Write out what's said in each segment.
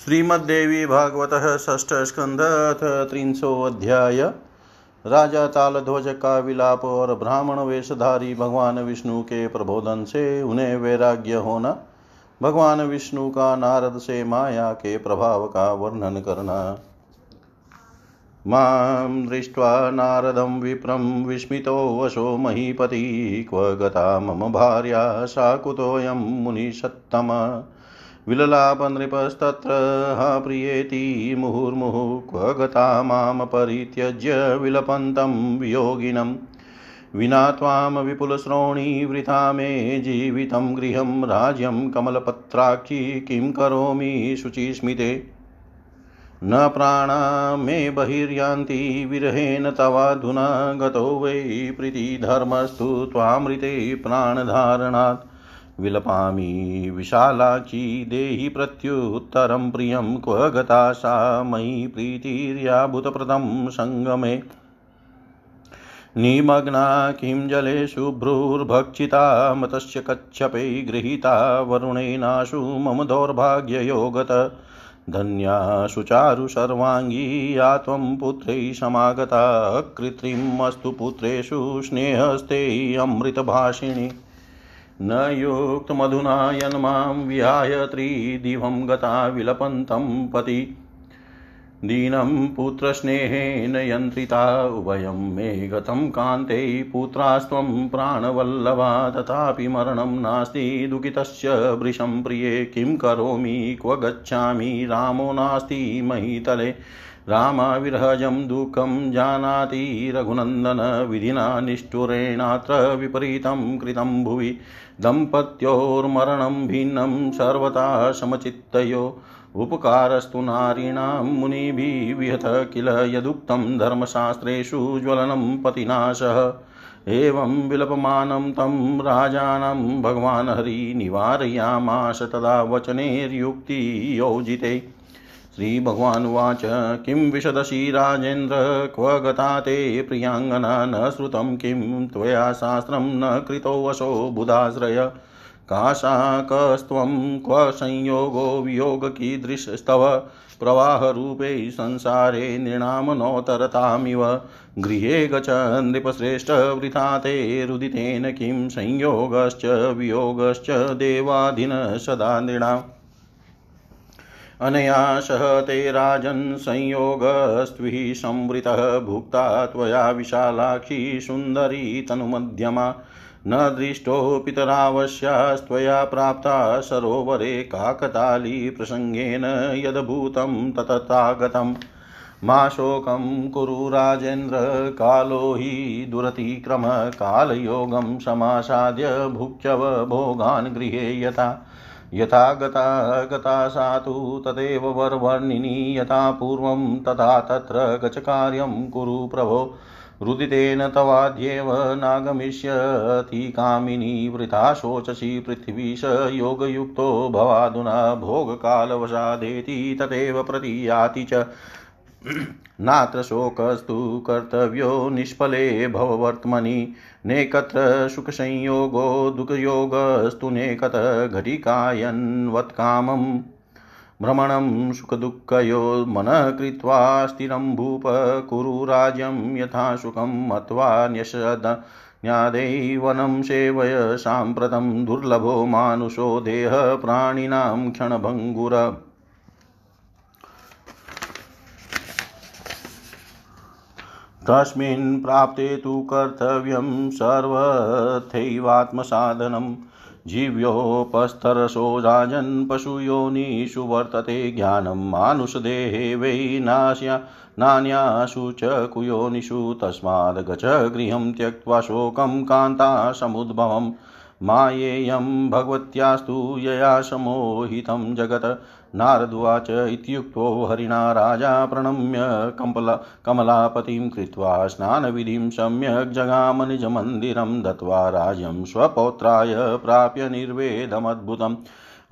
श्रीमद्देवी भागवत षष्ठ अथ अध्याय राजा तालध्वज का विलाप और ब्राह्मण वेशधारी भगवान विष्णु के प्रबोधन से उन्हें वैराग्य होना, भगवान विष्णु का नारद से माया के प्रभाव का वर्णन करना। माँ दृष्ट्वा नारदं विप्रं विस्मितो, वशो महीपति, क्व गता मम भार्या सा कुतोऽयं मुनिषत्तम विललापनृपस्तत्र। हा प्रियेति मुहुर्मुहुः क्व गता माँ परित्यज्य विलपन्तं वियोगिनम् विना त्वां विपुलश्रोणी वृथा मे जीवितं गृहं राज्यं कमलपत्राक्षी किं करोमि शुचिस्मिते। न प्राणा मे बहिर्यान्ति, विरहेण तवाधुना गतो वै प्रीतिधर्मस्तु त्वामृते प्राणधारणात्। विलपामि विशालाक्षी देहि प्रत्युत्तरं प्रियं क्व गता सा मयि प्रीतिर्याभूतप्रदं सङ्गमे निमग्ना किं जले शुभ्रुर्भक्षिता मतस्य कच्छपे गृहीता वरुणेनाशु मम दौर्भाग्ययो गत धन्या सुचारु सर्वाङ्गी या त्वं पुत्रै समागता। कृत्रिमस्तु पुत्रेषु स्नेहस्ते अमृतभाषिणी। न युक्तमधुना यन्मां विहाय त्रिदिवं गता विलपन्तं पति। दीनं पुत्रस्नेहेन यन्त्रिता, उभयं मे गतं कान्ते पुत्रास्त्वं प्राणवल्लभा, तथापि मरणं नास्ति दुःखितस्य वृषं प्रिये। किं करोमि, क्व गच्छामि, रामो नास्ति महीतले। रामाविरहजं दुःखं जानाति रघुनन्दन विधिना निष्ठुरेणात्र विपरीतं कृतं भुवि दम्पत्योर्मरणं भिन्नं सर्वथा समचित्तयो। उपकारस्तु नारीणां मुनिभिः विहत किल यदुक्तं धर्मशास्त्रेषु ज्वलनं पतिनाशः। एवं विलपमानं तं राजानं भगवान् हरि निवारयामाश तदा वचनेर्युक्तियोजिते। श्रीभगवानुवाच। किं विशदशी राजेन्द्र, क्व गता ते प्रियाङ्गना न श्रुतं किं, त्वया शास्त्रं न कृतोऽवशो बुधाश्रय। काशाकस्त्वं क्व संयोगो वियोग कीदृशस्तव, प्रवाहरूपे संसारे नृणामनोतरतामिव। गृहे गच नृपश्रेष्ठ वृथा ते रुदितेन किं संयोगश्च, वियोगश्च देवाधिन सदा नृणाम्। अनया सह ते राजन् संयोगस्त्विः संवृतः भुक्ता त्वया विशालाक्षी सुन्दरी तनुमध्यमा। न दृष्टो पितरावश्यास्त्वया प्राप्ता सरोवरे काकताली प्रसङ्गेन यद्भूतं तततागतम्। मा शोकं कुरु राजेन्द्र, कालो हि दुरतिक्रम कालयोगं समासाद्य भुक्चव भोगान् गृहे यथा। यथा गता गता सा तु तदेव वरवर्णिनी यथा पूर्वं तथा तत्र गच कार्यं कुरु प्रभो। रुदितेन तवाद्येव नागमिष्यति कामिनी वृथा शोचसि पृथिवीश योगयुक्तो भवाधुना भोगकालवशादेति तदेव प्रतीयाति च। नात्र शोकस्तु कर्तव्यो निष्फले भववर्त्मनि। नेकत्र सुखसंयोगो दुःखयोगस्तु नेकत घटिकायन्वत्कामम् भ्रमणं सुखदुःखयो मनः कृत्वा स्थिरं भूप कुरु राज्यं यथा सुखं मत्वा न्यषद न्यादैवनं सेवय साम्प्रतं दुर्लभो मानुषो देह प्राणिनां क्षणभङ्गुर। तस्मिन् प्राप्ते तु कर्तव्यं सर्वथैवात्मसाधनं। जीव्योपस्तरसो राजन् पशुयोनिषु वर्तते ज्ञानं। मानुषदेहे वै नास्या नान्यासु च कुयोनिषु तस्माद् गच गृहं त्यक्त्वा शोकं कान्ता समुद्भवम् मायेयं भगवत्यास्तु यया समोहितं जगत्। नारदुवाच इत्युक्तो हरिणा राजा प्रणम्य कम्पला कमलापतिं कृत्वा स्नानविधिं सम्यक् जगाम निजमन्दिरं दत्त्वा राज्यं स्वपौत्राय प्राप्य निर्वेदमद्भुतम्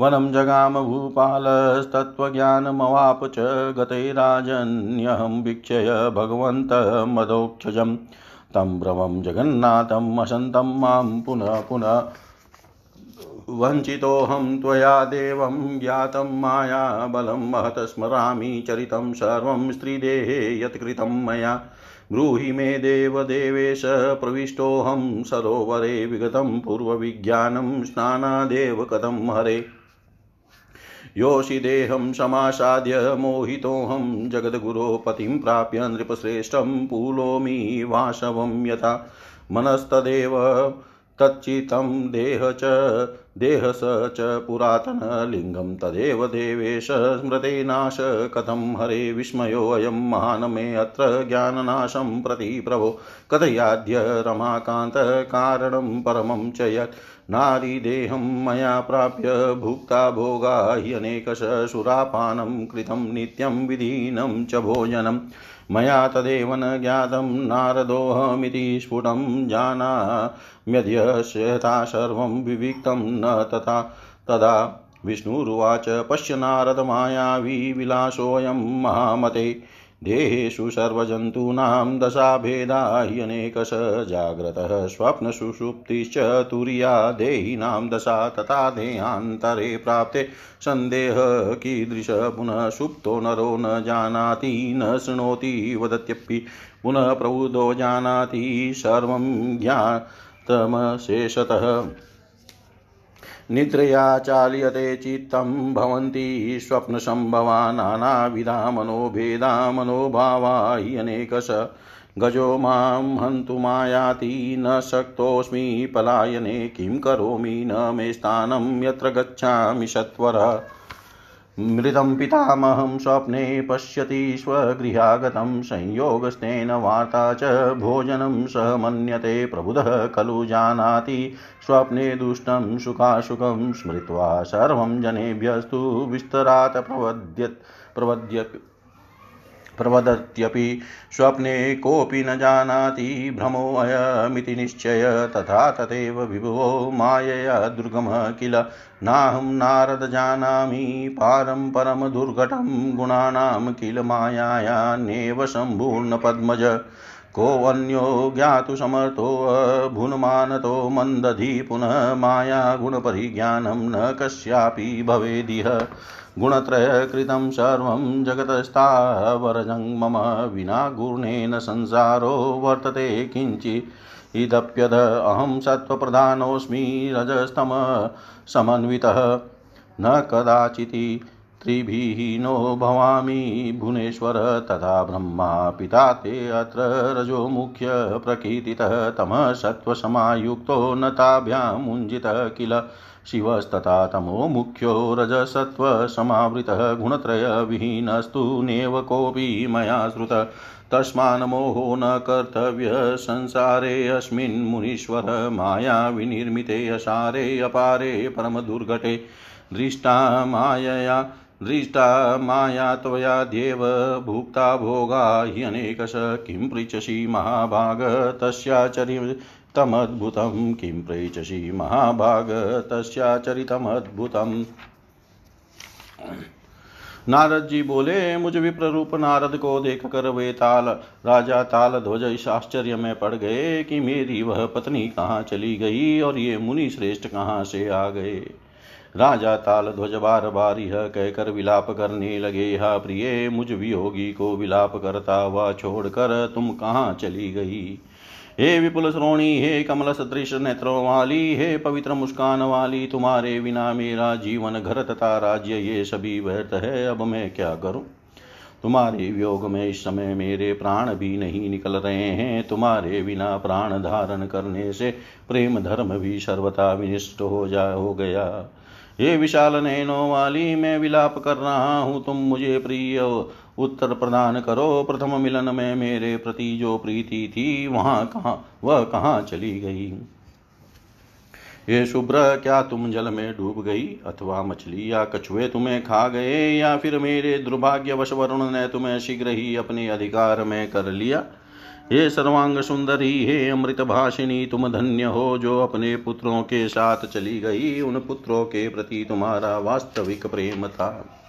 वनं जगाम भूपालस्तत्त्वज्ञानमवाप च गते राजन्यहं वीक्षय भगवन्तमदोक्षजम् तं भ्रमं जगन्नाथम् असन्तं माँ पुनः पुनः वञ्चितोऽहं त्वया देवं ज्ञातं मायाबलं महत स्मरामि चरितं सर्वं स्त्रीदेहे यत्कृतं मया। ब्रूहि मे देवदेवेश प्रविष्टोऽहं सरोवरे विगतं पूर्वविज्ञानं स्नानादेव कथं हरे। योषिदेहं समासाद्य मोहितोऽहं जगद्गुरो पतिं प्राप्य नृपश्रेष्ठं पूलोमि वाशवं यथा। मनस्तदेव तच्चितं देह च देहस च पुरातनलिङ्गं तदेव देवेश स्मृतेनाश कथं हरे विस्मयोऽयं महान् मे अत्र ज्ञाननाशं प्रति प्रभो। कथयाद्य रमाकान्तकारणं परमं च यत् नारीदेहं मया प्राप्य भुक्ता भोगा ह्यनेकश सुरापानं कृतं नित्यं विधीनं च भोजनम्। मया तदेव न ज्ञातं नारदोऽहमिति स्फुटं जानाम्यध्यस्यथा सर्वं विविक्तं न तथा तदा विष्णुरुवाच पश्य नारदमायावी विलासोऽयं महामते देहेषु सर्वजन्तूनां दशाभेदा ह्यनेकश जाग्रतः स्वप्नसुषुप्तिश्च तुर्या देहिनां दशा तथा देहान्तरे प्राप्ते सन्देह कीदृश पुनः सुप्तो नरो न जानाति, न शृणोति वदत्यपि पुनः प्रबुधो जानाति, सर्वं ज्ञातमशेषतः। निद्रया चाल्यते चित्तं भवन्ति स्वप्नसम्भवा नानाविधा मनोभेदा मनोभावा हि अनेकश। गजो माँ हन्तुमायाति न शक्तोऽस्मि पलायने किं करोमि न मे स्थानं यत्र गच्छामि सत्वरः। मृतं पितामहं स्वप्ने पश्यति स्वगृहागतं संयोगस्तेन वार्ता च भोजनं सह मन्यते प्रबुधः खलु जानाति। स्वप्ने दुष्टं सुखाशुकं स्मृत्वा सर्वं जनेभ्यस्तु विस्तरात् प्रवद्यत् प्रवद्य प्रवदत्यपि स्वप्ने कोऽपि न जानाति भ्रमोऽयमिति निश्चय तथा तथैव विभुवो मायया दुर्गमः किल नाहं नारद जानामि पारं परमदुर्घटं गुणानां किल मायायान्येव सम्पूर्णपद्मज। कोऽन्यो ज्ञातु समर्थोऽभुन्मानतो मन्दधि पुनः मायागुणपरिज्ञानं न कस्यापि भवेदिह। गुणत्रयकृतं सर्वं जगतस्थावरजं मम विना गुणेन संसारो वर्तते किञ्चिदप्यद अहं सत्त्वप्रधानोऽस्मि रजस्तम समन्वितः न कदाचित् त्रिभिहीनो भवामि भुवनेश्वर तथा ब्रह्मा पिता ते अत्र रजो मुख्यप्रकीर्तितः तमः सत्त्वसमायुक्तो न ताभ्यामुञ्जितः किल। शिवस्तथा तमो मुख्यो रजसत्त्वसमावृतः गुणत्रयविहीनस्तु नैव कोऽपि मया श्रुत। तस्मान्मोहो न कर्तव्य संसारेऽस्मिन् मुनीश्वर माया विनिर्मिते असारे अपारे परमदुर्घटे दृष्टा मायया दृष्टा माया त्वयाद्येव भुक्ता भोगा ह्यनेकश किं पृच्छसि महाभाग तस्याचरितमद्भुतं किं पृच्छसि महाभाग तस्याचरितमद्भुतम् नारद जी बोले, मुझ विप्र रूप नारद को देख कर वे ताल राजा ताल ध्वज इस आश्चर्य में पड़ गए कि मेरी वह पत्नी कहाँ चली गई और ये मुनि श्रेष्ठ कहाँ से आ गए? राजा ताल ध्वज बार बार यह कहकर विलाप करने लगे, हा प्रिय, मुझ वियोगी को विलाप करता हुआ छोड़कर तुम कहाँ चली गई? हे विपुल श्रोणी, हे कमल सदृश नेत्रों वाली, हे पवित्र मुस्कान वाली, तुम्हारे बिना मेरा जीवन घर तथा राज्य ये सभी व्यर्थ है, अब मैं क्या करूँ? तुम्हारे वियोग में इस समय मेरे प्राण भी नहीं निकल रहे हैं, तुम्हारे बिना प्राण धारण करने से प्रेम धर्म भी सर्वथा विनिष्ट हो जा, हो गया। हे विशाल नयनों वाली, मैं विलाप कर रहा हूँ, तुम मुझे प्रिय उत्तर प्रदान करो। प्रथम मिलन में मेरे प्रति जो प्रीति थी, वहाँ कहाँ, वह कहाँ चली गई? ये शुभ्र, क्या तुम जल में डूब गई? अथवा मछली या कछुए तुम्हें खा गए, या फिर मेरे दुर्भाग्यवश वरुण ने तुम्हें शीघ्र ही अपने अधिकार में कर लिया? हे सर्वांग सुंदरी, हे अमृत भाषिनी तुम धन्य हो जो अपने पुत्रों के साथ चली गई। उन पुत्रों के प्रति तुम्हारा वास्तविक प्रेम था।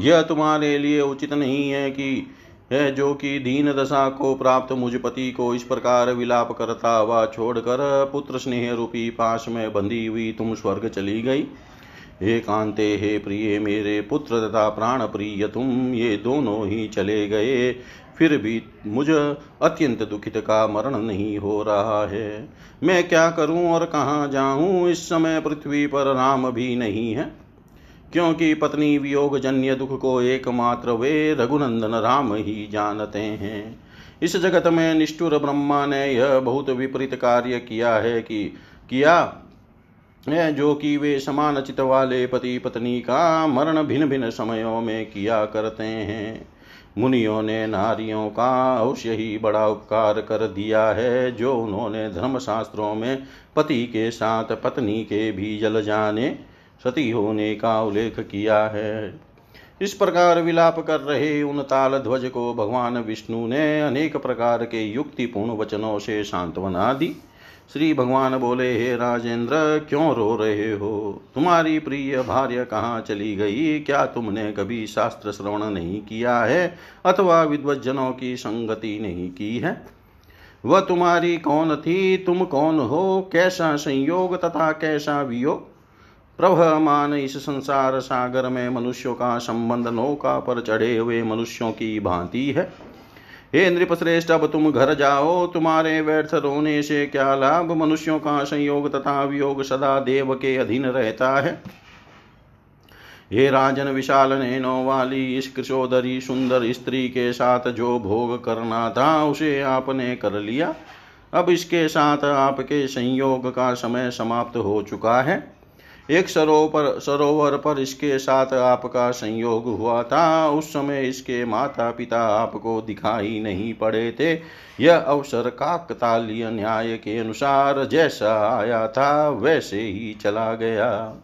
यह तुम्हारे लिए उचित नहीं है कि, है जो कि दीन दशा को प्राप्त मुझ पति को इस प्रकार विलाप करता हुआ छोड़कर पुत्र स्नेह रूपी पाश में बंधी हुई तुम स्वर्ग चली गई। हे कांते, हे प्रिय मेरे पुत्र तथा प्राण प्रिय तुम, ये दोनों ही चले गए। फिर भी मुझ अत्यंत दुखित का मरण नहीं हो रहा है। मैं क्या करूँ और कहाँ जाऊँ? इस समय पृथ्वी पर राम भी नहीं है, क्योंकि पत्नी वियोग जन्य दुख को एकमात्र वे रघुनंदन राम ही जानते हैं। इस जगत में निष्ठुर ब्रह्मा ने यह बहुत विपरीत कार्य किया है कि किया है, जो कि वे समान चित वाले पति पत्नी का मरण भिन्न भिन्न समयों में किया करते हैं। मुनियों ने नारियों का अवश्य ही बड़ा उपकार कर दिया है, जो उन्होंने धर्मशास्त्रों में पति के साथ पत्नी के भी जल जाने सती होने का उल्लेख किया है। इस प्रकार विलाप कर रहे उन ताल ध्वज को भगवान विष्णु ने अनेक प्रकार के युक्तिपूर्ण वचनों से सांत्वना दी। श्री भगवान बोले, हे राजेंद्र, क्यों रो रहे हो? तुम्हारी प्रिय भार्य कहाँ चली गई? क्या तुमने कभी शास्त्र श्रवण नहीं किया है? अथवा विद्वजनों की संगति नहीं की है? वह तुम्हारी कौन थी? तुम कौन हो? कैसा संयोग तथा कैसा वियोग? प्रभमान इस संसार सागर में मनुष्यों का संबंध नौका पर चढ़े हुए मनुष्यों की भांति है। हे नृप श्रेष्ठ अब तुम घर जाओ। तुम्हारे व्यर्थ रोने से क्या लाभ? मनुष्यों का संयोग तथा वियोग सदा देव के अधीन रहता है। हे राजन विशाल नैनो वाली, इस कृषोदरी सुंदर स्त्री के साथ जो भोग करना था, उसे आपने कर लिया। अब इसके साथ आपके संयोग का समय समाप्त हो चुका है। एक सरोवर सरोवर पर इसके साथ आपका संयोग हुआ था। उस समय इसके माता पिता आपको दिखाई नहीं पड़े थे। यह अवसर काकतालीय न्याय के अनुसार जैसा आया था, वैसे ही चला गया।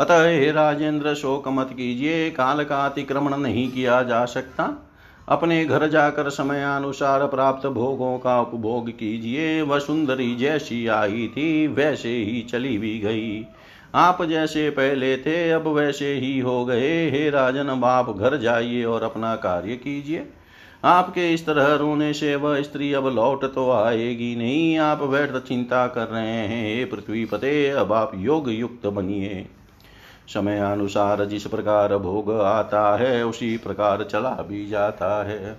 अतः हे राजेंद्र, शोक मत कीजिए, काल का अतिक्रमण नहीं किया जा सकता। अपने घर जाकर समयानुसार प्राप्त भोगों का उपभोग कीजिए। वह सुंदरी जैसी आई थी, वैसे ही चली भी गई। आप जैसे पहले थे, अब वैसे ही हो गए। हे राजन, आप घर जाइए और अपना कार्य कीजिए। आपके इस तरह रोने से वह स्त्री अब लौट तो आएगी नहीं। आप व्यर्थ चिंता कर रहे हैं। हे पृथ्वी पते, अब आप योग युक्त बनिए। समय अनुसार जिस प्रकार भोग आता है, उसी प्रकार चला भी जाता है।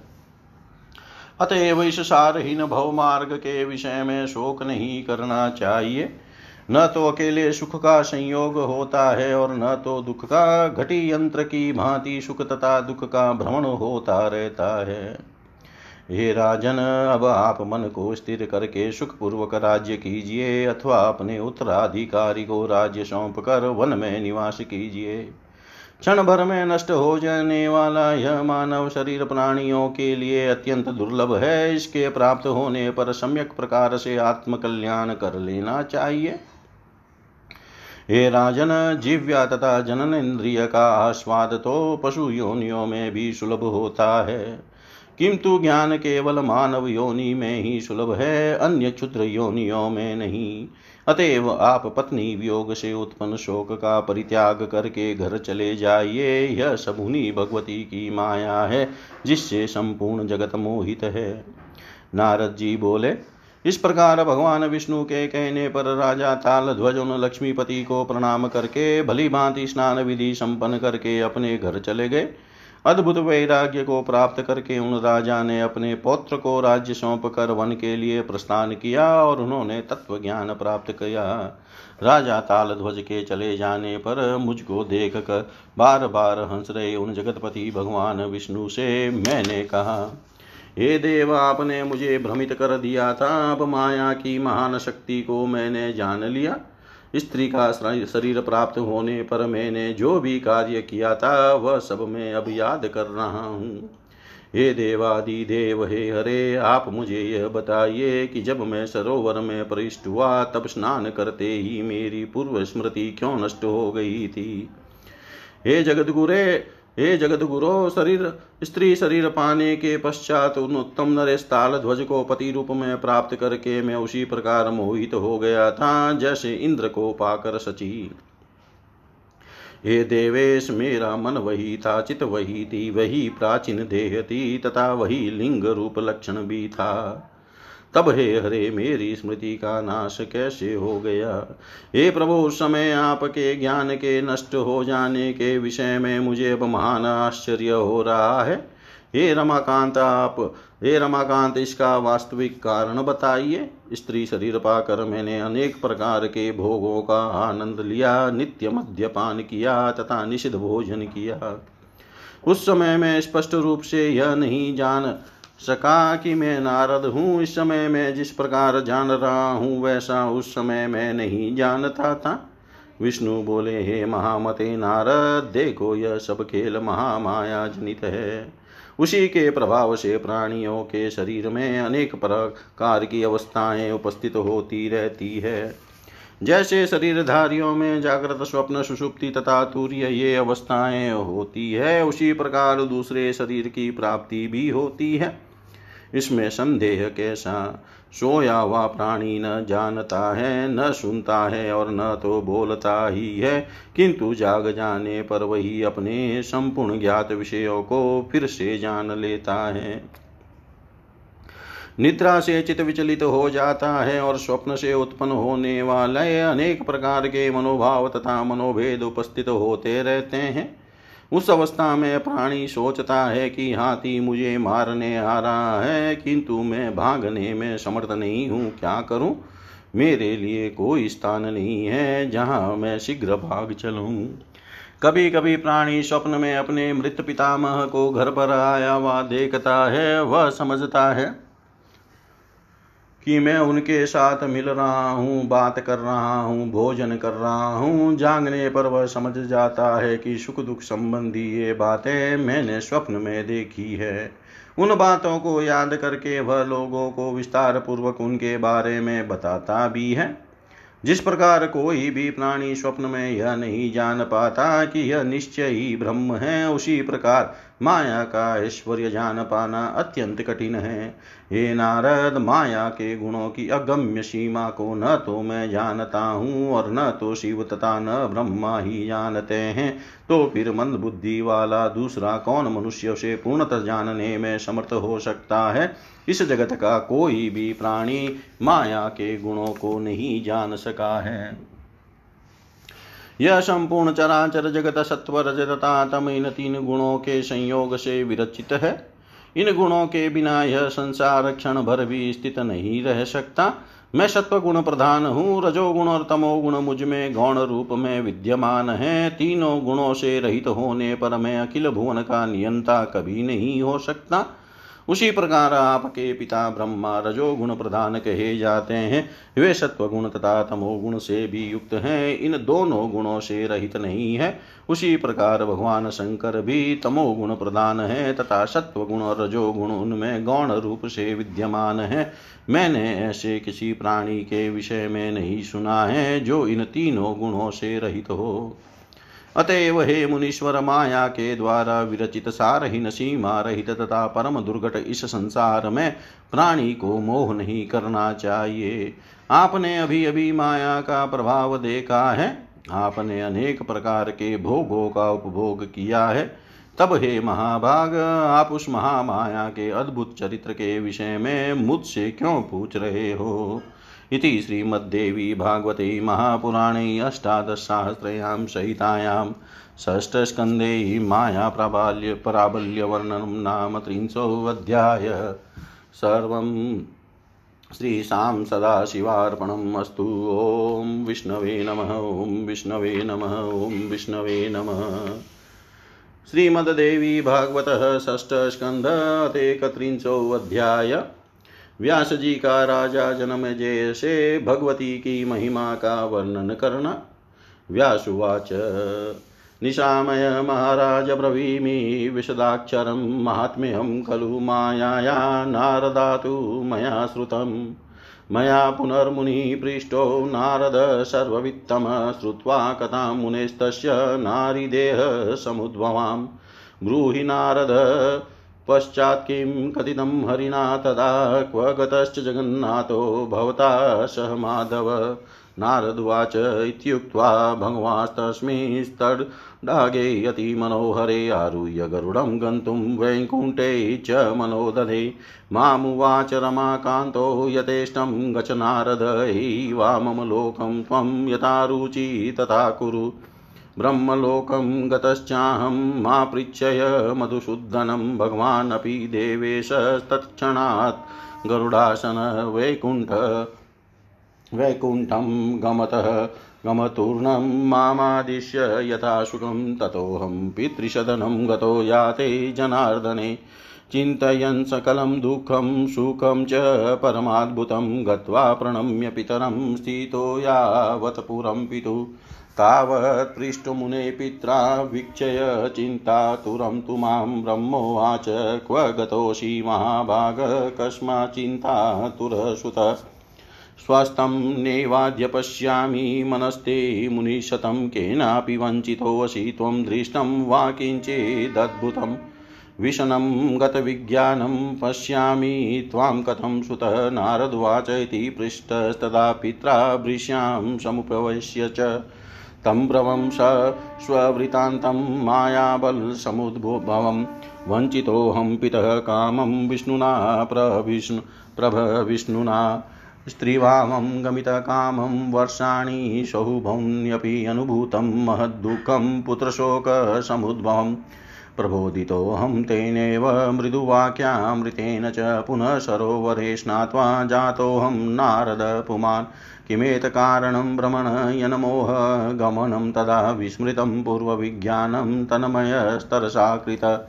अतएव इस सारहीन भव मार्ग के विषय में शोक नहीं करना चाहिए। न तो अकेले सुख का संयोग होता है और न तो दुख का घटी यंत्र की भांति सुख तथा दुख का भ्रमण होता रहता है। हे राजन, अब आप मन को स्थिर करके सुखपूर्वक राज्य कीजिए अथवा अपने उत्तराधिकारी को राज्य सौंप कर वन में निवास कीजिए। क्षण भर में नष्ट हो जाने वाला यह मानव शरीर प्राणियों के लिए अत्यंत दुर्लभ है। इसके प्राप्त होने पर सम्यक प्रकार से आत्मकल्याण कर लेना चाहिए। हे राजन, जीव्या तथा जनन इंद्रिय का आस्वाद तो पशु योनियों में भी सुलभ होता है। किंतु ज्ञान केवल मानव योनि में ही सुलभ है, अन्य क्षुद्र योनियों में नहीं। अतएव आप पत्नी वियोग से उत्पन्न शोक का परित्याग करके घर चले जाइए। यह सभुनी भगवती की माया है, जिससे संपूर्ण जगत मोहित है। नारद जी बोले इस प्रकार भगवान विष्णु के कहने पर राजा ताल ध्वज उन लक्ष्मीपति को प्रणाम करके भली भांति स्नान विधि संपन्न करके अपने घर चले गए। अद्भुत वैराग्य को प्राप्त करके उन राजा ने अपने पौत्र को राज्य सौंप कर वन के लिए प्रस्थान किया और उन्होंने तत्व ज्ञान प्राप्त किया। राजा ताल ध्वज के चले जाने पर मुझको देख कर बार बार हंस रहे उन जगतपति भगवान विष्णु से, मैंने कहा हे देव, आपने मुझे भ्रमित कर दिया था। अब माया की महान शक्ति को मैंने जान लिया। स्त्री का शरीर प्राप्त होने पर मैंने जो भी कार्य किया था, वह सब मैं अब याद कर रहा हूँ। हे देवादि देव, हे हरे, आप मुझे यह बताइए कि जब मैं सरोवर में प्रविष्ट हुआ, तब स्नान करते ही मेरी पूर्व स्मृति क्यों नष्ट हो गई थी? हे जगत गुरे हे जगत गुरो शरीर, स्त्री शरीर पाने के पश्चात उन उत्तम नरेश ताल ध्वज को पति रूप में प्राप्त करके मैं उसी प्रकार मोहित हो गया था, जैसे इंद्र को पाकर सची। हे देवेश, मेरा मन वही था, चित वही थी, वही प्राचीन देह थी, तथा वही लिंग रूप लक्षण भी था। तब हे हरे मेरी स्मृति का नाश कैसे हो गया? हे प्रभु, उस समय आपके ज्ञान के नष्ट हो जाने के विषय में मुझे अब महान आश्चर्य हो रहा है। हे रमाकांत, आप, हे रमाकांत, इसका वास्तविक कारण बताइए। स्त्री शरीर पाकर मैंने अनेक प्रकार के भोगों का आनंद लिया, नित्य मद्यपान किया तथा निषिद्ध भोजन किया। उस समय मैं स्पष्ट रूप से यह नहीं जान सका कि मैं नारद हूँ, इस समय मैं जिस प्रकार जान रहा हूँ, वैसा उस समय मैं नहीं जानता था। विष्णु बोले, हे महामते नारद, देखो, यह सब खेल महामाया जनित है। उसी के प्रभाव से प्राणियों के शरीर में अनेक प्रकार की अवस्थाएँ उपस्थित होती रहती है। जैसे शरीरधारियों में जागृत स्वप्न, सुषुप्ति तथा तूर्य ये अवस्थाएँ होती है, उसी प्रकार दूसरे शरीर की प्राप्ति भी होती है। इसमें संदेह कैसा? सोया हुआ प्राणी न जानता है, न सुनता है और न तो बोलता ही है। किंतु जाग जाने पर वही अपने संपूर्ण ज्ञात विषयों को फिर से जान लेता है। निद्रा से चित विचलित हो जाता है और स्वप्न से उत्पन्न होने वाले अनेक प्रकार के मनोभाव तथा मनोभेद उपस्थित होते रहते हैं। उस अवस्था में प्राणी सोचता है कि हाथी मुझे मारने आ रहा है, किंतु मैं भागने में समर्थ नहीं हूँ। क्या करूँ? मेरे लिए कोई स्थान नहीं है जहाँ मैं शीघ्र भाग चलूँ। कभी कभी प्राणी स्वप्न में अपने मृत पितामह को घर पर आया हुआ देखता है, वह समझता है कि मैं उनके साथ मिल रहा हूँ, बात कर रहा हूँ, भोजन कर रहा हूँ। जागने पर वह समझ जाता है कि सुख दुख संबंधी ये बातें मैंने स्वप्न में देखी है। उन बातों को याद करके वह लोगों को विस्तार पूर्वक उनके बारे में बताता भी है। जिस प्रकार कोई भी प्राणी स्वप्न में यह नहीं जान पाता कि यह निश्चय ही ब्रह्म है, उसी प्रकार माया का ऐश्वर्य जान पाना अत्यंत कठिन है। हे नारद, माया के गुणों की अगम्य सीमा को न तो मैं जानता हूँ और न तो शिव तथा न ब्रह्मा ही जानते हैं। तो फिर मंद बुद्धि वाला दूसरा कौन मनुष्य से पूर्णतः जानने में समर्थ हो सकता है? इस जगत का कोई भी प्राणी माया के गुणों को नहीं जान सका है। यह संपूर्ण चराचर जगत सत्व रज तथा तम इन तीन गुणों के संयोग से विरचित है। इन गुणों के बिना यह संसार क्षण भर भी स्थित नहीं रह सकता। मैं सत्व गुण प्रधान हूँ, रजोगुण और तमोगुण मुझमें गौण रूप में विद्यमान है। तीनों गुणों से रहित होने पर मैं अखिल भुवन का नियंता कभी नहीं हो सकता। उसी प्रकार आपके पिता ब्रह्मा रजोगुण प्रधान कहे जाते हैं। वे सत्वगुण तथा तमोगुण से भी युक्त हैं। इन दोनों गुणों से रहित नहीं है। उसी प्रकार भगवान शंकर भी तमोगुण प्रधान है तथा सत्वगुण और रजोगुण उनमें गौण रूप से विद्यमान है। मैंने ऐसे किसी प्राणी के विषय में नहीं सुना है जो इन तीनों गुणों से रहित हो। अतएव हे मुनीश्वर माया के द्वारा विरचित सारहीन सीमा रहित तथा परम दुर्घट इस संसार में प्राणी को मोह नहीं करना चाहिए। आपने अभी अभी माया का प्रभाव देखा है। आपने अनेक प्रकार के भोगों का उपभोग किया है। तब हे महाभाग, आप उस महामाया के अद्भुत चरित्र के विषय में मुझसे क्यों पूछ रहे हो? इति श्रीमद्देवी भागवते महापुराणे अष्टादशसाहस्रयां सहितायां षष्ठस्कन्धे मायाप्राबाल्य पराबल्यवर्णनं नाम त्रिंशोऽध्याय। सर्वं श्रीशां सदाशिवार्पणम् अस्तु। ॐ विष्णवे नमः, ॐ विष्णवे नमः, ॐ विष्णवे नमः। श्रीमद्देवी भागवतः षष्ठस्कन्धतेकत्रिंशोऽध्याय व्यास जी का राजा जन्म जय से भगवती की महिमा का वर्णन करना। व्यासुवाच, निशामय महाराज ब्रवीमि, विशदाक्षरं महात्म्यं खलु मायाया, नारदातु मया श्रुतं मया पुनर्मुनिः पृष्टो नारद सर्ववित्तम, श्रुत्वा कथां मुनेस्तस्य नारीदेहसमुद्भवां ब्रूहि नारद पश्चात् किं कथितं हरिणा तदा क्व गतश्च जगन्नाथो भवता सह माधव। नारदुवाच इत्युक्त्वा भगवास्तस्मिंस्तडागे अतिमनोहरे आरुह्य गरुडं गन्तुं वैकुण्ठे च मनोदधे। मामुवाच रमाकान्तो यथेष्टं गच नारद वा मम लोकं त्वं यथा रुचि तथा कुरु। ब्रह्मलोकं गतश्चाहं मा पृच्छय मधुसूदनं भगवान् अपि देवेशस्तत्क्षणात् गरुडासन वैकुण्ठ वैकुण्ठं गमतः गमतूर्णं मामादिश्य यथा सुखं ततोऽहं पितृशदनं गतो याते जनार्दने। चिन्तयन् सकलं दुःखं सुखं च परमाद्भुतं गत्वा प्रणम्य पितरं स्थितो यावत् पुरं पितुः। तावत् पृष्ठमुने पित्रा वीक्षय चिन्तातुरं तु माँ ब्रह्मोवाच क्व गतोषि महाभाग कस्मात् चिन्तातुरसुत स्वस्थं नैवाद्य पश्यामि मनस्ते मुनिशतं केनापि वञ्चितोऽसि त्वं दृष्टं वा किञ्चिदद्भुतम् विशनं गतविज्ञानं पश्यामि त्वां कथं सुतः नारदवाच इति पृष्टस्तदा पित्रा भृश्यां समुपवेश्य च। तं ब्रवं स स्ववृतान्तं मायाबलसमुद्भवं वञ्चितोऽहं पितः कामं विष्णुना प्रविष्णु प्रभविष्णुना। स्त्रीवामं गमितकामं वर्षाणि सौभौन्यपि अनुभूतं महद्दुःखं पुत्रशोकसमुद्भवम्। प्रबोधितोऽहं तेनैव मृदुवाक्यामृतेन च पुनः सरोवरे स्नात्वा जातोऽहं नारद पुमान् किमेतकारणं भ्रमणयनमोहगमनं तदा विस्मृतं पूर्वविज्ञानं तन्मयस्तरसाकृत।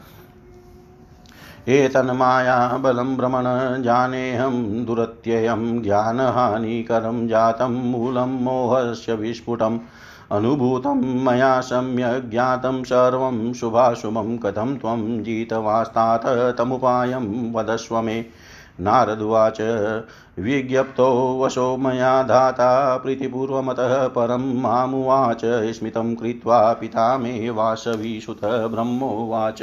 एतन्मायाबलं भ्रमण जानेऽहं दुरत्ययं ज्ञानहानिकरं जातं मूलं मोहस्य विस्फुटम् अनुभूतं मया सम्यक् ज्ञातं सर्वं शुभाशुभं कथं त्वं जितवास्तात् तमुपायं वदस्व मे। नारदुवाच। विज्ञप्तो वशो मया धाता प्रीतिपूर्वमतः परं मामुवाच स्मितं कृत्वा पिता मे वासवीसुत ब्रह्मोवाच।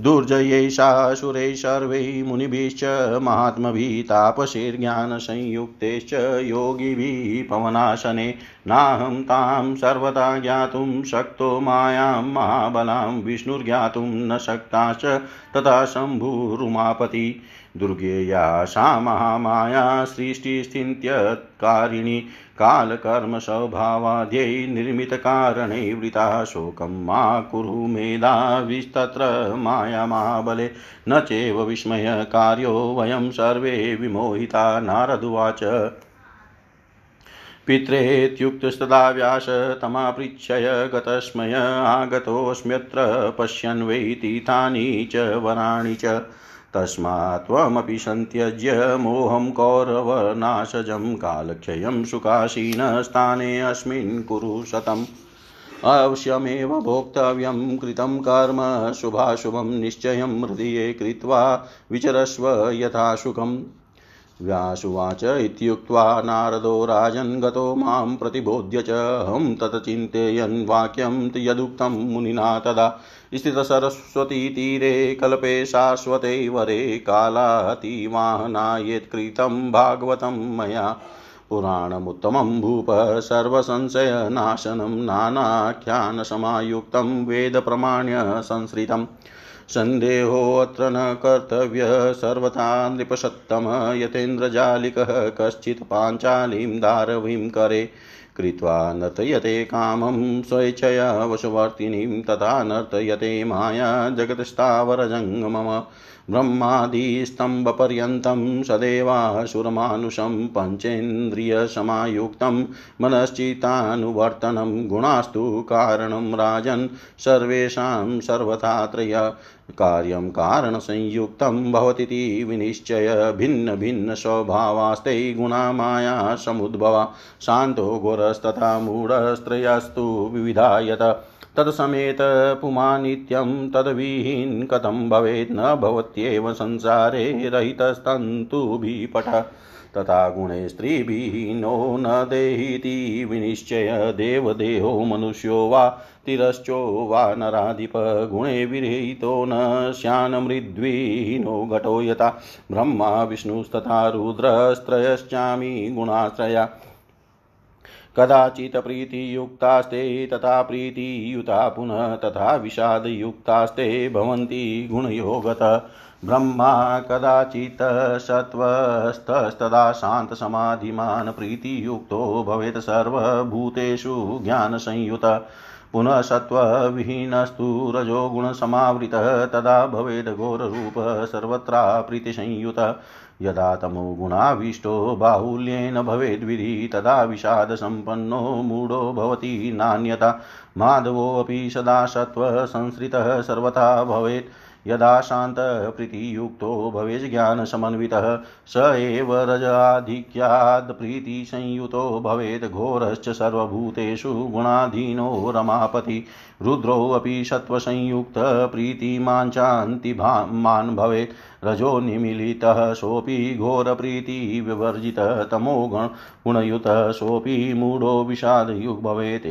दुर्जयैषासुरैः सर्वैः मुनिभिश्च महात्मभिः तापसैर्ज्ञानसंयुक्तैश्च योगिभिः पवनाशने नाहं तां सर्वदा ज्ञातुं शक्तो मायां, महाबलां विष्णुर्ज्ञातुं न शक्ताश्च तथा शम्भुरुमापति। दुर्गेया सा महामाया सृष्टिस्थित्यत्कारिणी कालकर्मस्वभावाद्यै निर्मितकारणे वृता शोकं मा कुरु मेधाविस्तत्र मायामाबले न चैव विस्मयकार्यो वयं सर्वे विमोहिता नारदुवाच पित्रेत्युक्तस्तदा व्यास तमापृच्छय, गतस्मय आगतोऽस्म्यत्र पश्यन् वै तीर्थानि च वराणि च। तस्मात् त्वमपि सन्त्यज्य मोहं कौरवनाशजं कालक्षयं सुखासीनस्थानेऽस्मिन् कुरु शतम्। अवश्यमेव भोक्तव्यं कृतं कर्म, शुभाशुभं निश्चयं हृदये कृत्वा विचरस्व यथा सुखम्। व्यासुवाच इत्युक्त्वा, नारदो राजन् गतो माँ प्रतिबोध्य च अहं तत् चिन्तयन् वाक्यं यदुक्तं मुनिना तदा। स्थितसरस्वतीतीरे कल्पे शाश्वते वरे कालातिवाहनायेत्कृतं भागवतं मया पुराणमुत्तमं भूप सर्वसंशयनाशनं नानाख्यानसमायुक्तं वेदप्रमाण्यसंसृतम् सन्देहोऽत्र न कर्तव्य सर्वथा नृपसत्तम यतेन्द्रजालिकः कश्चित् पाञ्चालीं दारवीं करे। कृत्वा नर्तयते कामं स्वेच्छया वशवर्तिनीं तथा नर्तयते माया जगत्स्थावरजङ्गमम ब्रह्मादिस्तम्भपर्यन्तं सदेवासुरमानुषं पञ्चेन्द्रियसमायुक्तं मनश्चितानुवर्तनं गुणास्तु कारणं राजन् सर्वेषां सर्वथा त्रय कार्यं कारणसंयुक्तं भवतीति विनिश्चय भिन्नभिन्नस्वभावास्ते गुणा माया समुद्भवा शान्तो घोरस्तथा मूढस्त्रयस्तु विविधायत तत्समेत पुमानित्यं तद्विहीन् कथं भवेत् न भवत्येव संसारे रहितस्तन्तुभिपट। तथा गुणे स्त्रीभिहीनो न देहीति विनिश्चय देवदेहो मनुष्यो वा तिरश्चो वा नराधिप गुणे विरहितो न श्यानमृद्विहीनो घटो यथा ब्रह्मा, विष्णुस्तथा रुद्रस्त्रयश्चामि गुणाश्रया। कदाचित् प्रीतियुक्तास्ते, तथा प्रीतियुता पुनः तथा विषादयुक्तास्ते भवन्ति गुणयोगत। ब्रह्मा कदाचित् सत्त्वस्तस्तदा शान्तसमाधिमान् प्रीतियुक्तो भवेत् सर्वभूतेषु ज्ञानसंयुत। पुनः सत्त्वविहीनस्तु रजोगुणसमावृतः, तदा भवेद्घोररूपः सर्वत्रा प्रीतिसंयुतः यदा तमो गुणाभीष्टो बाहुल्येन भवेद्विधि तदा विषादसम्पन्नो मूढो भवति नान्यता माधवोऽपि सदा सत्त्वसंसृतः सर्वथा भवेत्। यदा शान्तप्रीतियुक्तो भवेत् ज्ञानसमन्वितः, स एव रजाधिक्याद् प्रीतिसंयुतो भवेत् घोरश्च सर्वभूतेषु गुणाधीनो रमापति। रुद्रोऽपि सत्त्वसंयुक्तप्रीतिमाञ्चान्तिमान् भवेत्। रजो निमिलितः सोऽपि घोरप्रीतिविवर्जितः तमो गुणयुतः सोऽपि मूढो विषादयुग् भवेत्।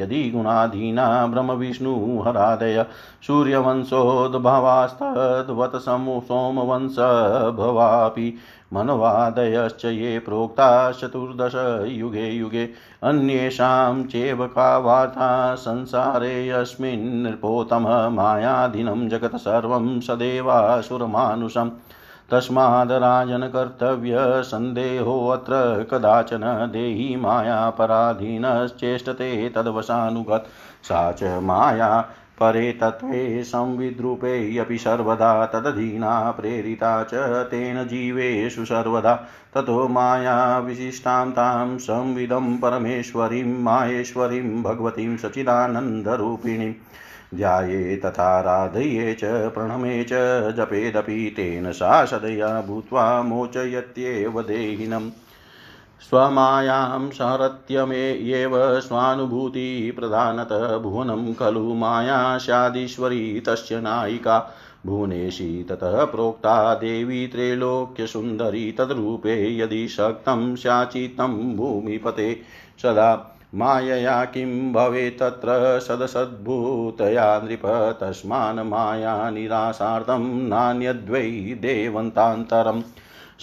यदि गुणाधीना ब्रह्मविष्णुहरादय सूर्यवंशोद्भवास्तद्वत् सोमवंश भवापि मनवादयश्च ये प्रोक्ता चतुर्दश युगे युगे, अन्येषां चैव का वार्ता संसारे अस्मिन् नृपोत्तमः मायाधीनं जगत् सर्वं सदेवासुरमानुषम्। तस्माद्राजनकर्तव्यसन्देहोऽत्र कदाचन देहि मायापराधीनश्चेष्टते तद्वशानुगत। सा च माया परे तत्त्वे संविद्रूपेऽपि सर्वदा तदधीना प्रेरिता च, तेन जीवेषु सर्वदा। ततो माया विशिष्टां तां संविदं परमेश्वरीं माहेश्वरीं भगवतीं सचिदानन्दरूपिणीम् ध्याये तथाराधये च, प्रणमे च, जपेदपि तेन सा सदया भूत्वा मोचयत्येव देहिनम्। स्वमायां शरत्यमेव स्वानुभूतिप्रधानतः भुवनं खलु माया स्यादीश्वरी तस्य नायिका। भुवनेशी ततः प्रोक्ता देवी त्रैलोक्यसुन्दरी तद्रूपे यदि शक्तं स्याचितं भूमिपते सदा। मायया किं भवेत् तत्र सदसद्भूतया नृप तस्मान् माया निरासार्थं नान्यद्वै देवन्तान्तरम्।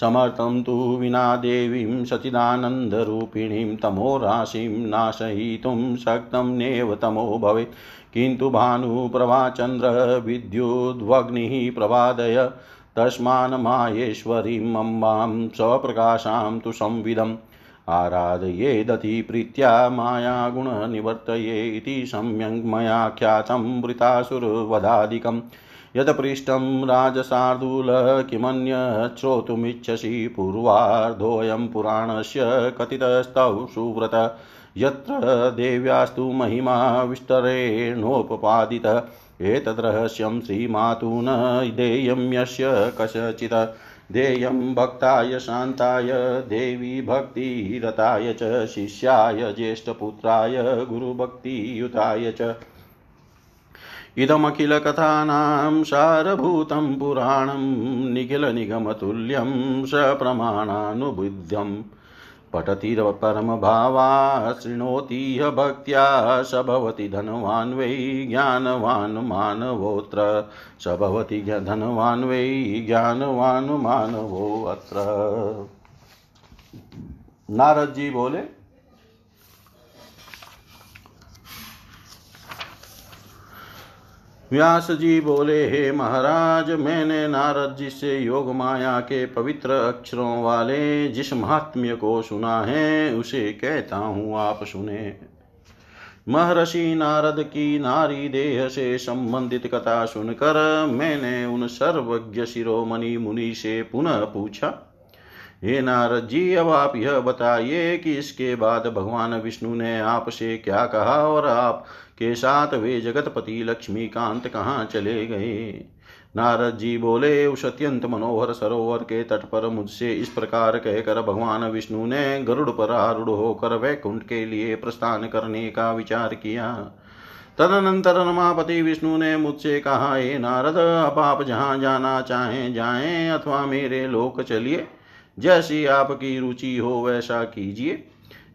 समर्थं तु विना देवीं सचिदानन्दरूपिणीं तमोराशिं नाशयितुं शक्तं नेव तमो भवेत्। किन्तु भानुप्रभाचन्द्रविद्युद्वग्निः प्रवादय, तस्मान् मायेश्वरीम् अम्बां स्वप्रकाशां तु संविदम्। आराधयेदतिप्रीत्या मायागुणनिवर्तये इति सम्यक् मया ख्यातं वृतासुरवधादिकम् यत्पृष्टं राजशार्दूल किमन्यश्रोतुमिच्छसि पूर्वार्धोऽयं पुराणस्य कथितस्तौ सुव्रत। यत्र देव्यास्तु महिमा विस्तरेणोपपादित एतद्रहस्यं श्रीमातून देयं यस्य कस्यचित्। देयं भक्ताय शान्ताय, देवी भक्तिरताय च, शिष्याय, ज्येष्ठपुत्राय, गुरुभक्तियुताय च। इदमखिलकथानां सारभूतं पुराणं निखिलनिगमतुल्यं सप्रमाणानुबुद्धम् पठति परमभावा शृणोति ह्य भक्त्या, स भवति धनवान् वै ज्ञानवान् मानवोऽत्र। स भवति धनवान् वै ज्ञानवान् मानवोऽत्र। नारद जी बोले व्यास जी बोले, हे महाराज, मैंने नारद जी से योग माया के पवित्र अक्षरों वाले जिस महात्म्य को सुना है, उसे कहता हूँ, आप सुने। महर्षि नारद की नारी देह से संबंधित कथा सुनकर मैंने उन सर्वज्ञ शिरोमणि मुनि से पुनः पूछा हे नारद जी अब आप यह बताइए कि इसके बाद भगवान विष्णु ने आपसे क्या कहा और आप के साथ वे जगतपति लक्ष्मीकांत कहाँ चले गए? नारद जी बोले, उस अत्यंत मनोहर सरोवर के तट पर मुझसे इस प्रकार कहकर भगवान विष्णु ने गरुड़ पर आरूढ़ होकर वैकुंठ के लिए प्रस्थान करने का विचार किया। तदनंतर रमापति विष्णु ने मुझसे कहा, हे नारद, अब आप जहाँ जाना चाहें जाएँ अथवा मेरे लोक चलिए। जैसी आपकी रुचि हो वैसा कीजिए।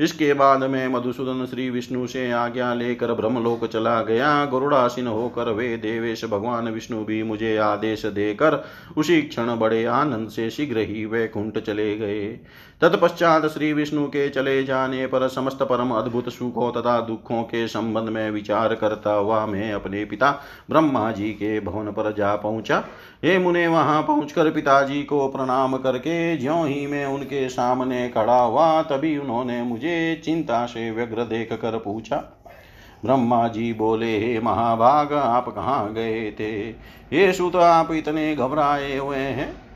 इसके बाद में मधुसूदन श्री विष्णु से आज्ञा लेकर ब्रह्मलोक चला गया। गुरुड़ासीन होकर वे देवेश भगवान विष्णु भी मुझे आदेश देकर उसी क्षण बड़े आनंद से शीघ्र ही वैकुंठ चले गए। तत्पश्चात श्री विष्णु के चले जाने पर समस्त परम अद्भुत सुखों तथा दुखों के संबंध में विचार करता हुआ मैं अपने पिता ब्रह्मा जी के भवन पर जा पहुँचा। हे मुने, वहाँ पहुंचकर पिताजी को प्रणाम करके ज्यो ही मैं उनके सामने खड़ा हुआ, तभी उन्होंने मुझे चिंता से व्यग्र देख कर पूछा। ब्रह्मा जी बोले, हे महाभाग, आप कहाँ गए थे? ये सुत, आप इतने घबराए हुए हैं।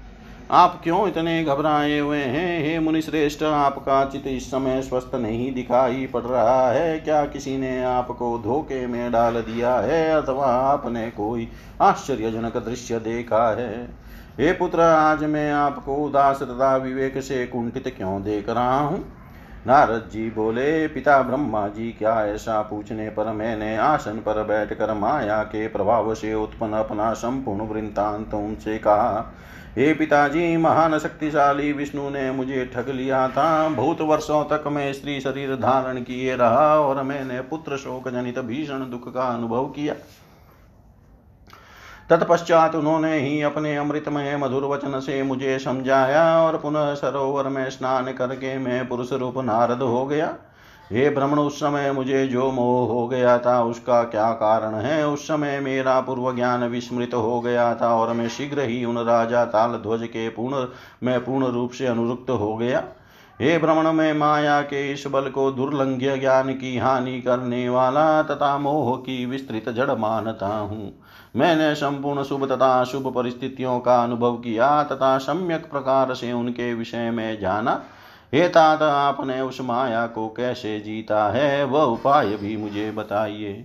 आप क्यों इतने घबराए हुए हैं? हे मुनिश्रेष्ठ, आपका चित इस समय स्वस्थ नहीं दिखाई पड़ रहा है। क्या किसी ने आपको धोखे में डाल दिया है अथवा आपने कोई आश्चर्यजनक दृश्य देखा है? हे पुत्र, आज मैं आपको उदास तथा विवेक से कुंठित क्यों देख रहा हूँ? नारद जी बोले, पिता ब्रह्मा जी, क्या ऐसा पूछने पर मैंने आसन पर बैठकर माया के प्रभाव से उत्पन्न अपना संपूर्ण वृंतांत उनसे कहा, हे पिताजी, महान शक्तिशाली विष्णु ने मुझे ठग लिया था। बहुत वर्षों तक मैं स्त्री शरीर धारण किए रहा और मैंने पुत्र शोक जनित भीषण दुख का अनुभव किया। तत्पश्चात उन्होंने ही अपने अमृतमय मधुर वचन से मुझे समझाया और पुनः सरोवर में स्नान करके मैं पुरुष रूप नारद हो गया। हे भ्रमण उस समय मुझे जो मोह हो गया था, उसका क्या कारण है? उस समय मेरा पूर्व ज्ञान विस्मृत हो गया था और मैं शीघ्र ही उन राजा ताल ध्वज के पूर्ण, मैं पूर्ण रूप से अनुरुक्त हो गया। हे भ्रमण में माया के इस बल को दुर्लंघ्य ज्ञान की हानि करने वाला तथा मोह की विस्तृत जड़ मानता हूँ। मैंने संपूर्ण शुभ तथा शुभ परिस्थितियों का अनुभव किया तथा सम्यक प्रकार से उनके विषय में जाना। हे तात, आपने उस माया को कैसे जीता है, वह उपाय भी मुझे बताइए।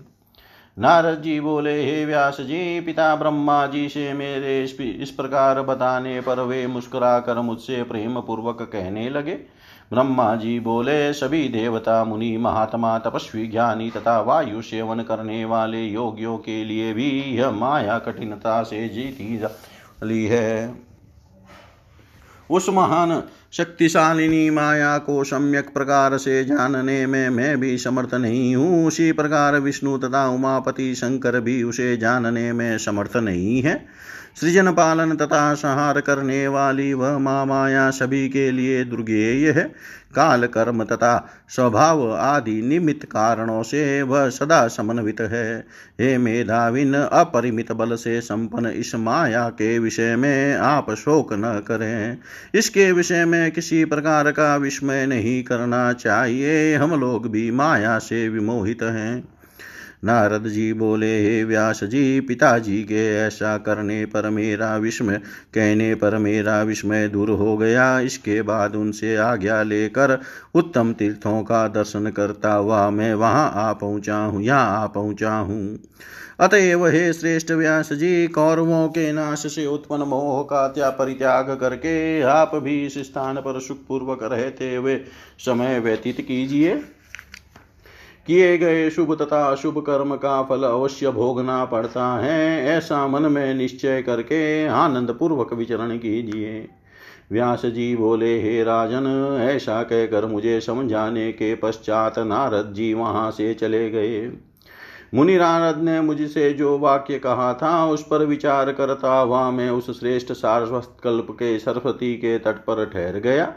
नारद जी बोले, हे व्यास जी पिता ब्रह्मा जी से मेरे इस प्रकार बताने पर वे मुस्कुरा कर मुझसे प्रेम पूर्वक कहने लगे। ब्रह्मा जी बोले, सभी देवता, मुनि, महात्मा, तपस्वी, ज्ञानी तथा वायु सेवन करने वाले योगियों के लिए भी यह माया कठिनता से जीती जाली है। उस महान, शक्तिशालिनी माया को सम्यक प्रकार से जानने में मैं भी समर्थ नहीं हूँ। उसी प्रकार विष्णु तथा उमापति शंकर भी उसे जानने में समर्थ नहीं है। सृजन पालन तथा संहार करने वाली वह मा माया सभी के लिए दुर्गेय है। काल कर्म तथा स्वभाव आदि निमित्त कारणों से वह सदा समन्वित है। हे मेधाविन, अपरिमित बल से संपन्न इस माया के विषय में आप शोक न करें। इसके विषय में किसी प्रकार का विस्मय नहीं करना चाहिए। हम लोग भी माया से विमोहित हैं। नारद जी बोले, हे व्यास जी, पिताजी के ऐसा करने पर मेरा विस्मय, कहने पर मेरा विस्मय दूर हो गया। इसके बाद उनसे आज्ञा लेकर उत्तम तीर्थों का दर्शन करता हुआ मैं वहाँ आ पहुँचा हूँ, यहाँ आ पहुँचा हूँ। अतएव हे श्रेष्ठ व्यास जी, कौरवों के नाश से उत्पन्न मोह का त्या परित्याग करके आप भी इस स्थान पर सुखपूर्वक रहते हुए समय व्यतीत कीजिए। किए गए शुभ तथा अशुभ कर्म का फल अवश्य भोगना पड़ता है। ऐसा मन में निश्चय करके आनंद पूर्वक विचरण कीजिए। व्यास जी बोले, हे राजन, ऐसा कहकर मुझे समझाने के पश्चात नारद जी वहाँ से चले गए। मुनि नारद ने मुझसे जो वाक्य कहा था, उस पर विचार करता हुआ मैं उस श्रेष्ठ सारस्वत कल्प के सरस्वती के तट पर ठहर गया।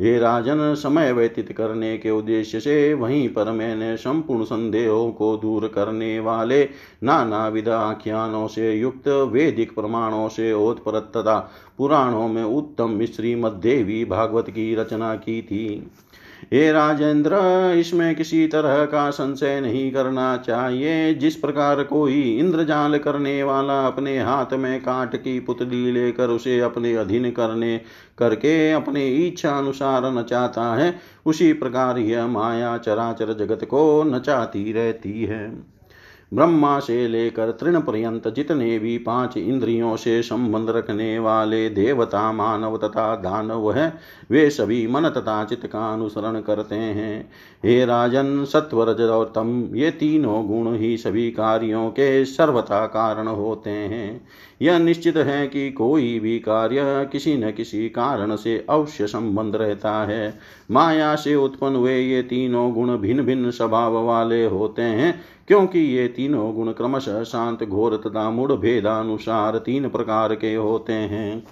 ये राजन, समय व्यतीत करने के उद्देश्य से वहीं पर मैंने संपूर्ण संदेहों को दूर करने वाले नाना विध आख्यानों से युक्त वैदिक प्रमाणों से ओतप्रत तथा पुराणों में उत्तम श्रीमद्देवी भागवत की रचना की थी। हे राजेंद्र, इसमें किसी तरह का संशय नहीं करना चाहिए। जिस प्रकार कोई इंद्रजाल करने वाला अपने हाथ में काट की पुतली लेकर उसे अपने अधीन करने, करके अपने इच्छा अनुसार नचाता है, उसी प्रकार यह माया चराचर जगत को नचाती रहती है। ब्रह्मा से लेकर तृण पर्यंत जितने भी पाँच इंद्रियों से संबंध रखने वाले देवता, मानव तथा दानव है, वे सभी मन तथा चित्त का अनुसरण करते हैं। हे राजन सत्वर और तम, ये तीनों गुण ही सभी कार्यों के सर्वथा कारण होते हैं। यह निश्चित है कि कोई भी कार्य किसी न किसी कारण से अवश्य संबंध रहता है। माया से उत्पन्न हुए ये तीनों गुण भिन्न भिन्न स्वभाव वाले होते हैं। क्योंकि ये तीनों गुण क्रमशः शांत, घोर तथा मूढ़ भेदानुसार तीन प्रकार के होते हैं।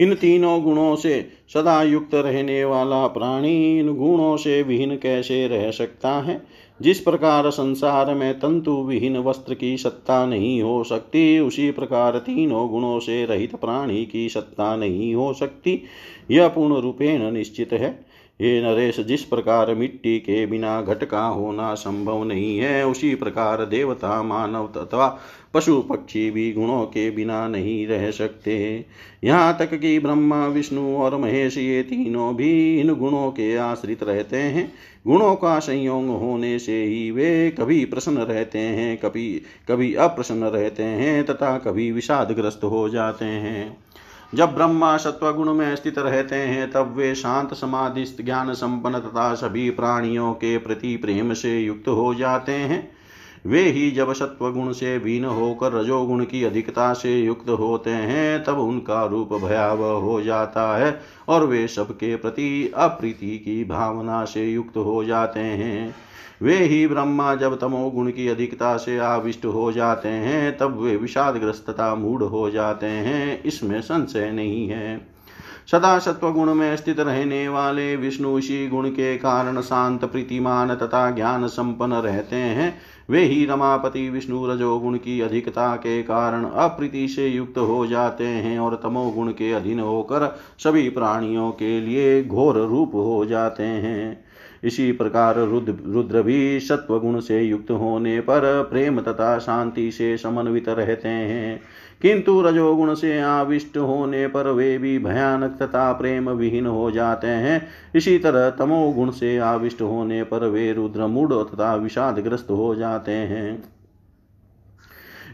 इन तीनों गुणों से सदा युक्त रहने वाला प्राणी इन गुणों से विहीन कैसे रह सकता है? जिस प्रकार संसार में तंतु विहीन वस्त्र की सत्ता नहीं हो सकती, उसी प्रकार तीनों गुणों से रहित प्राणी की सत्ता नहीं हो सकती। यह पूर्ण रूपेण निश्चित है। ये नरेश, जिस प्रकार मिट्टी के बिना घट का होना संभव नहीं है, उसी प्रकार देवता, मानव तथा पशु पक्षी भी गुणों के बिना नहीं रह सकते। यहाँ तक कि ब्रह्मा, विष्णु और महेश, ये तीनों भी इन गुणों के आश्रित रहते हैं। गुणों का संयोग होने से ही वे कभी प्रसन्न रहते हैं, कभी कभी अप्रसन्न रहते हैं तथा कभी विषादग्रस्त हो जाते हैं। जब ब्रह्मा सत्वगुण में स्थित रहते हैं, तब वे शांत समाधि, ज्ञान संपन्न तथा सभी प्राणियों के प्रति प्रेम से युक्त हो जाते हैं। वे ही जब सत्व गुण से वीन होकर रजोगुण की अधिकता से युक्त होते हैं, तब उनका रूप भयावह हो जाता है और वे सबके प्रति अप्रीति की भावना से युक्त हो जाते हैं। वे ही ब्रह्मा जब तमोगुण की अधिकता से आविष्ट हो जाते हैं, तब वे विषादग्रस्तता मूढ़ हो जाते हैं, इसमें संशय नहीं है। सदा सत्व गुण में स्थित रहने वाले विष्णु इसी गुण के कारण शांत, प्रीतिमान तथा ज्ञान संपन्न रहते हैं। वे ही रमापति विष्णु रजोगुण की अधिकता के कारण अप्रीति से युक्त हो जाते हैं और तमोगुण के अधीन होकर सभी प्राणियों के लिए घोर रूप हो जाते हैं। इसी प्रकार रुद्र रुद्र भी सत्वगुण से युक्त होने पर प्रेम तथा शांति से समन्वित रहते हैं। किंतु रजोगुण से आविष्ट होने पर वे भी भयानक तथा प्रेम विहीन हो जाते हैं। इसी तरह तमोगुण से आविष्ट होने पर वे रुद्र मूड तथा विषादग्रस्त हो जाते हैं।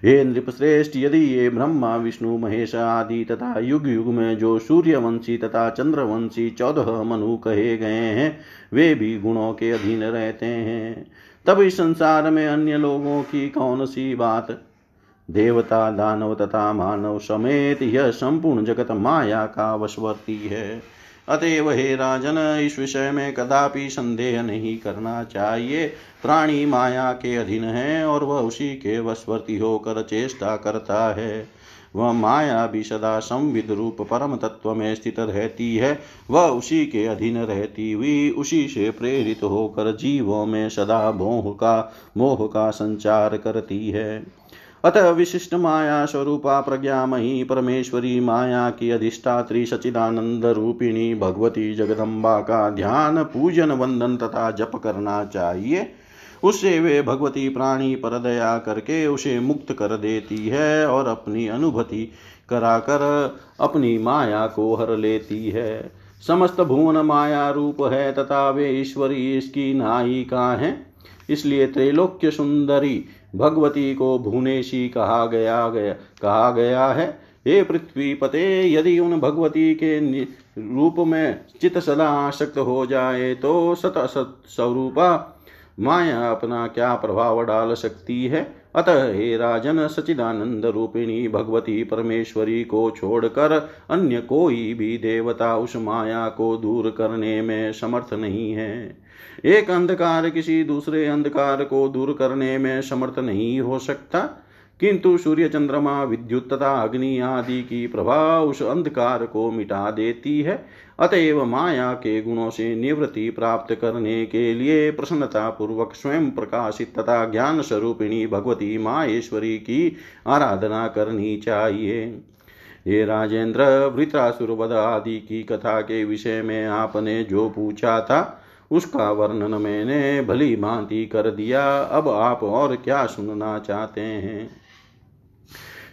हे नृपश्रेष्ठ, यदि ये ब्रह्मा, विष्णु, महेश आदि तथा युग युग में जो सूर्यवंशी तथा चंद्रवंशी चौदह मनु कहे गए हैं, वे भी गुणों के अधीन रहते हैं। इस संसार में अन्य लोगों की कौन सी बात देवता दानव तथा मानव समेत यह संपूर्ण जगत माया का वशवर्ती है। अतएव हे राजन, इस विषय में कदापि संदेह नहीं करना चाहिए। प्राणी माया के अधीन है और वह उसी के वशवर्ती होकर चेष्टा करता है। वह माया भी सदा संविद रूप परम तत्व में स्थित रहती है। वह उसी के अधीन रहती हुई उसी से प्रेरित होकर जीवों में सदा मोह का मोह का संचार करती है। अतः विशिष्ट माया स्वरूपा प्रज्ञामयी परमेश्वरी माया की अधिष्ठात्री सचिदानंद रूपिणी भगवती जगदम्बा का ध्यान, पूजन, वंदन तथा जप करना चाहिए। उससे वे भगवती प्राणी पर दया करके उसे मुक्त कर देती है और अपनी अनुभूति कराकर अपनी माया को हर लेती है। समस्त भुवन माया रूप है तथा वे ईश्वरी इसकी नायिका है। इसलिए त्रैलोक्य सुंदरी भगवती को भुवनेशी कहा गया गया, कहा गया है। हे पृथ्वी पते यदि उन भगवती के रूप में चित सदा आसक्त हो जाए तो सत असत स्वरूपा माया अपना क्या प्रभाव डाल सकती है? अतः हे राजन, सचिदानंद रूपिणी, भगवती परमेश्वरी को छोड़कर अन्य कोई भी देवता उस माया को दूर करने में समर्थ नहीं है। एक अंधकार किसी दूसरे अंधकार को दूर करने में समर्थ नहीं हो सकता। किंतु सूर्य चंद्रमा, विद्युत तथा अग्नि आदि की प्रभाव उस अंधकार को मिटा देती है। अतएव माया के गुणों से निवृत्ति प्राप्त करने के लिए प्रसन्नता पूर्वक स्वयं प्रकाशित तथा ज्ञान स्वरूपिणी भगवती माहेश्वरी की आराधना करनी चाहिए। ये राजेंद्र, वृत्रासुर आदि की कथा के विषय में आपने जो पूछा था उसका वर्णन मैंने भली भांति कर दिया। अब आप और क्या सुनना चाहते हैं?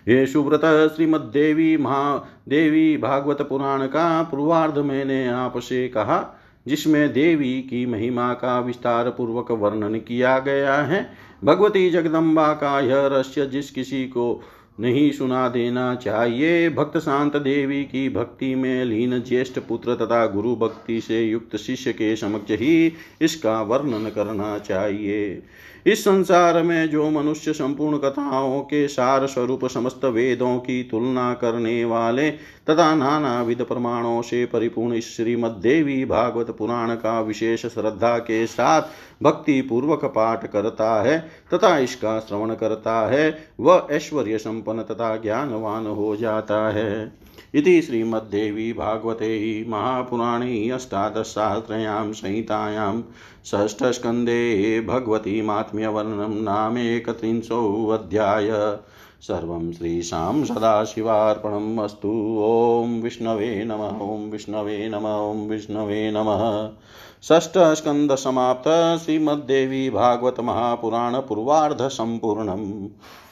ये सुव्रत श्रीमद्देवी महादेवी भागवत पुराण का पूर्वार्ध मैंने आपसे कहा, जिसमें देवी की महिमा का विस्तार पूर्वक वर्णन किया गया है। भगवती जगदम्बा का यह रहस्य जिस किसी को नहीं सुना देना चाहिए। भक्त शांत देवी की भक्ति में लीन ज्येष्ठ पुत्र तथा गुरु भक्ति से युक्त शिष्य के समक्ष ही इसका वर्णन करना चाहिए। इस संसार में जो मनुष्य संपूर्ण कथाओं के सार स्वरूप समस्त वेदों की तुलना करने वाले तथा नाना विध प्रमाणों से परिपूर्ण श्रीमद्देवी भागवत पुराण का विशेष श्रद्धा के साथ भक्ति पूर्वक पाठ करता है तथा इसका श्रवण करता है, वह ऐश्वर्य तथा ज्ञानवान हो जाता है। इति श्रीमद्देवी भागवते महापुराणे अष्टादशसाहस्रयां संहितायां षष्ठस्कन्धे भगवती मात्म्यवर्णनं नामेकत्रिंशोऽध्याय सर्वं श्रीशां सदाशिवार्पणम् अस्तु। ॐ विष्णवे नमः, ॐ विष्णवे नमः, ॐ विष्णवे नमः। श्रीमद्देवी भागवत महापुराण पूर्वार्ध सम्पूर्णम्